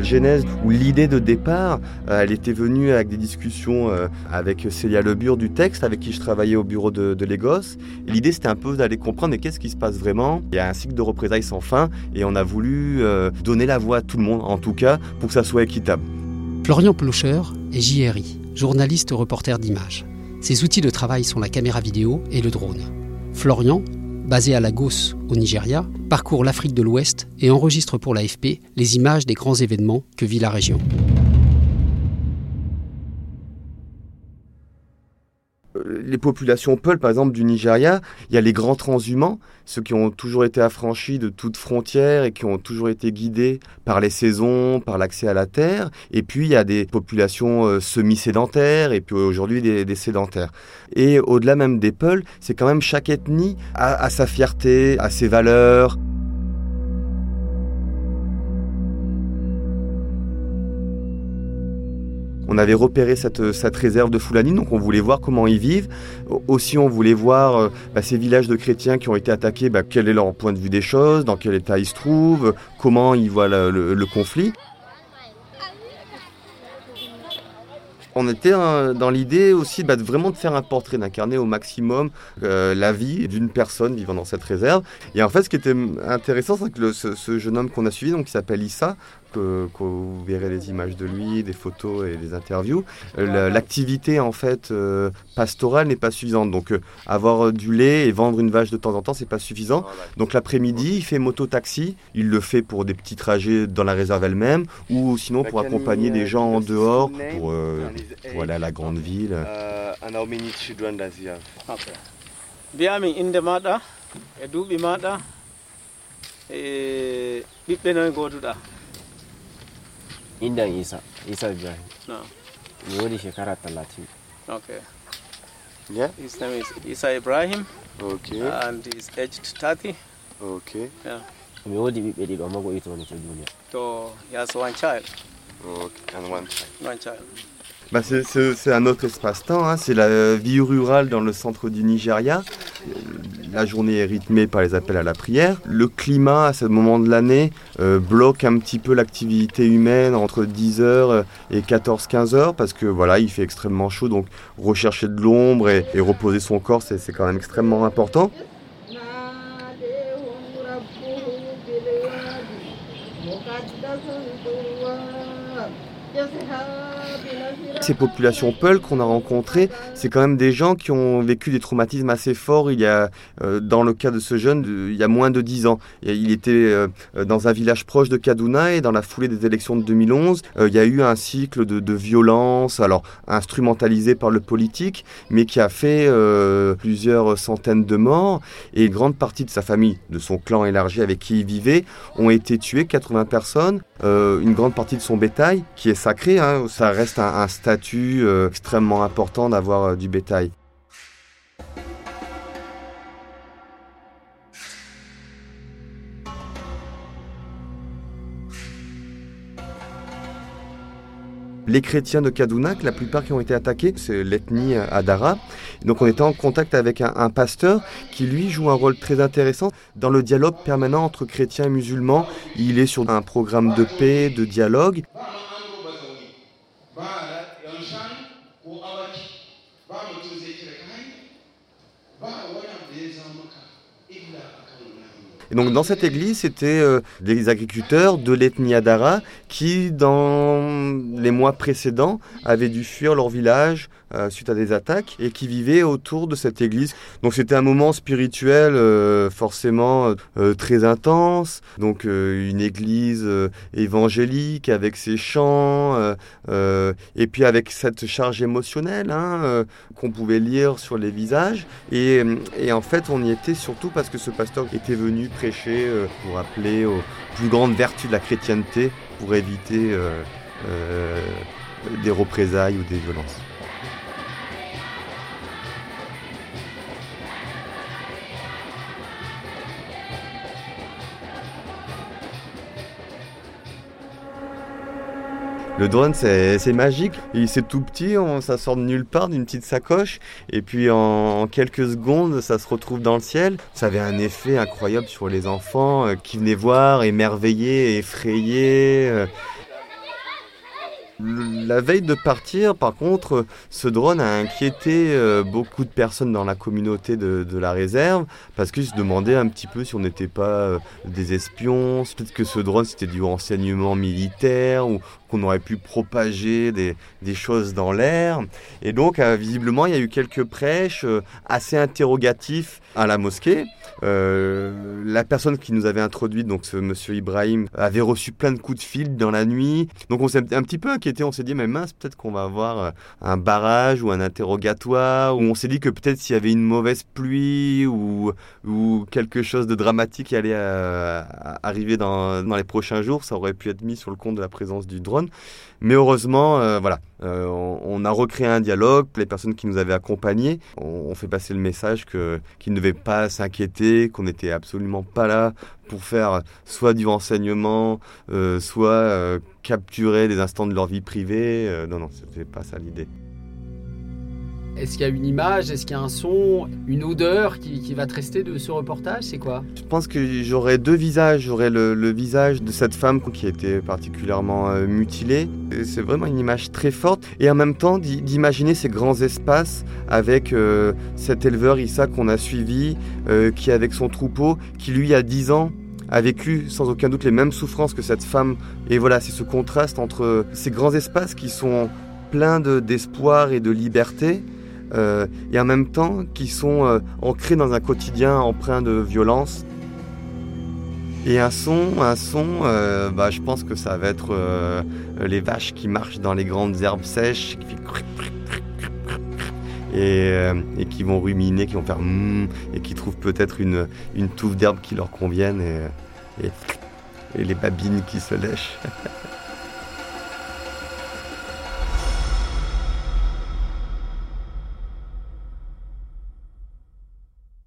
la genèse ou l'idée de départ, euh, elle était venue avec des discussions euh, avec Célia Lebure du texte, avec qui je travaillais au bureau de, de. L'idée, c'était un peu d'aller comprendre qu'est-ce qui se passe vraiment? Il y a un cycle de représailles sans fin et on a voulu euh, donner la voix à tout le monde, en tout cas, pour que ça soit équitable. Florian Plocher est JRI, journaliste reporter d'images. Ses outils de travail sont la caméra vidéo et le drone. Florian, basé à Lagos, au Nigeria, parcourt l'Afrique de l'Ouest et enregistre pour l'AFP les images des grands événements que vit la région. Les populations Peul, par exemple, du Nigeria, il y a les grands transhumants, ceux qui ont toujours été affranchis de toute frontière et qui ont toujours été guidés par les saisons, par l'accès à la terre. Et puis, il y a des populations euh, semi-sédentaires et puis aujourd'hui des, sédentaires. Et au-delà même des Peuls, c'est quand même chaque ethnie a, a sa fierté, a ses valeurs. On avait repéré cette, réserve de Fulani, donc on voulait voir comment ils vivent. Aussi, on voulait voir euh, bah, ces villages de chrétiens qui ont été attaqués, bah, quel est leur point de vue des choses, dans quel état ils se trouvent, comment ils voient le, conflit. On était dans l'idée aussi bah, vraiment de faire un portrait, d'incarner au maximum euh, la vie d'une personne vivant dans cette réserve. Et en fait, ce qui était intéressant, c'est que ce, jeune homme qu'on a suivi, donc qui s'appelle Issa, que, que, vous verrez les images de lui, des photos et des interviews, euh, l'activité en fait euh, pastorale n'est pas suffisante. Donc euh, avoir du lait et vendre une vache de temps en temps, c'est pas suffisant. Donc l'après-midi, il fait moto-taxi. Il le fait pour des petits trajets dans la réserve elle-même ou sinon pour accompagner des gens en dehors pour, pour aller à la grande ville. biyami inde maɗa e duuɓi maɗa e ɓiɓɓe noye goduɗa indan isa isa ibrahim. No. shekara talatin okay. Yeah? His name is isa ibrahim. Okay. And he's aged 30 okay. Yeah. Mi wodi ɓiɓɓe ɗiɗo amma goɗɗi to woni to duniya so he has one child. Okay and one child. One child. Bah c'est un autre espace-temps, hein. c'est la vie rurale dans le centre du Nigeria. La journée est rythmée par les appels à la prière. Le climat à ce moment de l'année euh, bloque un petit peu l'activité humaine entre 10h et 14-15h parce que voilà, il fait extrêmement chaud, donc rechercher de l'ombre et, reposer son corps, c'est quand même extrêmement important. Ces populations Peul qu'on a rencontrées, c'est quand même des gens qui ont vécu des traumatismes assez forts. Il y a, euh, dans le cas de ce jeune, il y a moins de 10 ans. Il était euh, dans un village proche de Kaduna et dans la foulée des élections de 2011, euh, il y a eu un cycle de, de, violence, alors instrumentalisé par le politique, mais qui a fait euh, plusieurs centaines de morts. Et une grande partie de sa famille, de son clan élargi avec qui il vivait, ont été tués, 80 personnes. Euh, une grande partie de son bétail, qui est sacré, hein, ça reste un, un statut euh, extrêmement important d'avoir euh, du bétail. les chrétiens de Kaduna, la plupart qui ont été attaqués, c'est l'ethnie Adara. Donc on était en contact avec un, pasteur qui lui joue un rôle très intéressant dans le dialogue permanent entre chrétiens et musulmans. Il est sur un programme de paix, de dialogue. Et donc dans cette église, c'était euh, des agriculteurs de l'ethnie Adara qui, dans les mois précédents, avaient dû fuir leur village euh, suite à des attaques et qui vivaient autour de cette église. Donc c'était un moment spirituel euh, forcément très intense. Donc une église évangélique avec ses chants et puis avec cette charge émotionnelle hein, qu'on pouvait lire sur les visages. Et, et en fait, on y était surtout parce que ce pasteur était venu prêcher euh, pour appeler aux plus grandes vertus de la chrétienté pour éviter euh, euh, des représailles ou des violences. Le drone, c'est magique. C'est tout petit, on, ça sort de nulle part, d'une petite sacoche. Et puis en, en, quelques secondes, ça se retrouve dans le ciel. Ça avait un effet incroyable sur les enfants euh, qui venaient voir, émerveillés, effrayés. Euh. La veille de partir, par contre, ce drone a inquiété euh, beaucoup de personnes dans la communauté de, la réserve parce qu'ils se demandaient un petit peu si on n'était pas euh, des espions, peut-être que ce drone c'était du renseignement militaire ou qu'on aurait pu propager des, choses dans l'air. Et donc, euh, visiblement, il y a eu quelques prêches assez interrogatifs à la mosquée. La personne qui nous avait introduit, donc ce monsieur Ibrahim, avait reçu plein de coups de fil dans la nuit. Donc on s'est un petit peu inquiété. On s'est dit, mais mince, peut-être qu'on va avoir euh, un barrage ou un interrogatoire. Ou on s'est dit que peut-être s'il y avait une mauvaise pluie ou, quelque chose de dramatique qui allait euh, arriver dans, dans les prochains jours, ça aurait pu être mis sur le compte de la présence du drone. Mais heureusement, euh, voilà, euh, on, on a recréé un dialogue. Les personnes qui nous avaient accompagnés ont, ont fait passer le message qu'ils ne devaient pas s'inquiéter, qu'on n'était absolument pas là pour faire soit du renseignement, euh, soit euh, capturer des instants de leur vie privée. Euh, non, non, c'était pas ça l'idée. Est-ce qu'il y a une image, est-ce qu'il y a un son, une odeur qui, qui va te rester de ce reportage C'est quoi? Je pense que j'aurais deux visages. J'aurais le, le visage de cette femme qui était particulièrement euh, mutilée. C'est vraiment une image très forte. Et en même temps, d'i- d'imaginer ces grands espaces avec euh, cet éleveur Issa qu'on a suivi, euh, qui avec son troupeau, qui lui a 10 ans a vécu sans aucun doute les mêmes souffrances que cette femme. Et voilà, c'est ce contraste entre ces grands espaces qui sont pleins de- d'espoir et de liberté, euh, et en même temps qui sont euh, ancrés dans un quotidien empreint de violence. Et un son, un son, euh, bah, je pense que ça va être les vaches qui marchent dans les grandes herbes sèches, qui et, et qui vont ruminer, qui vont faire mmm, et qui trouvent peut-être une, une touffe d'herbe qui leur convienne, et, et les babines qui se lèchent.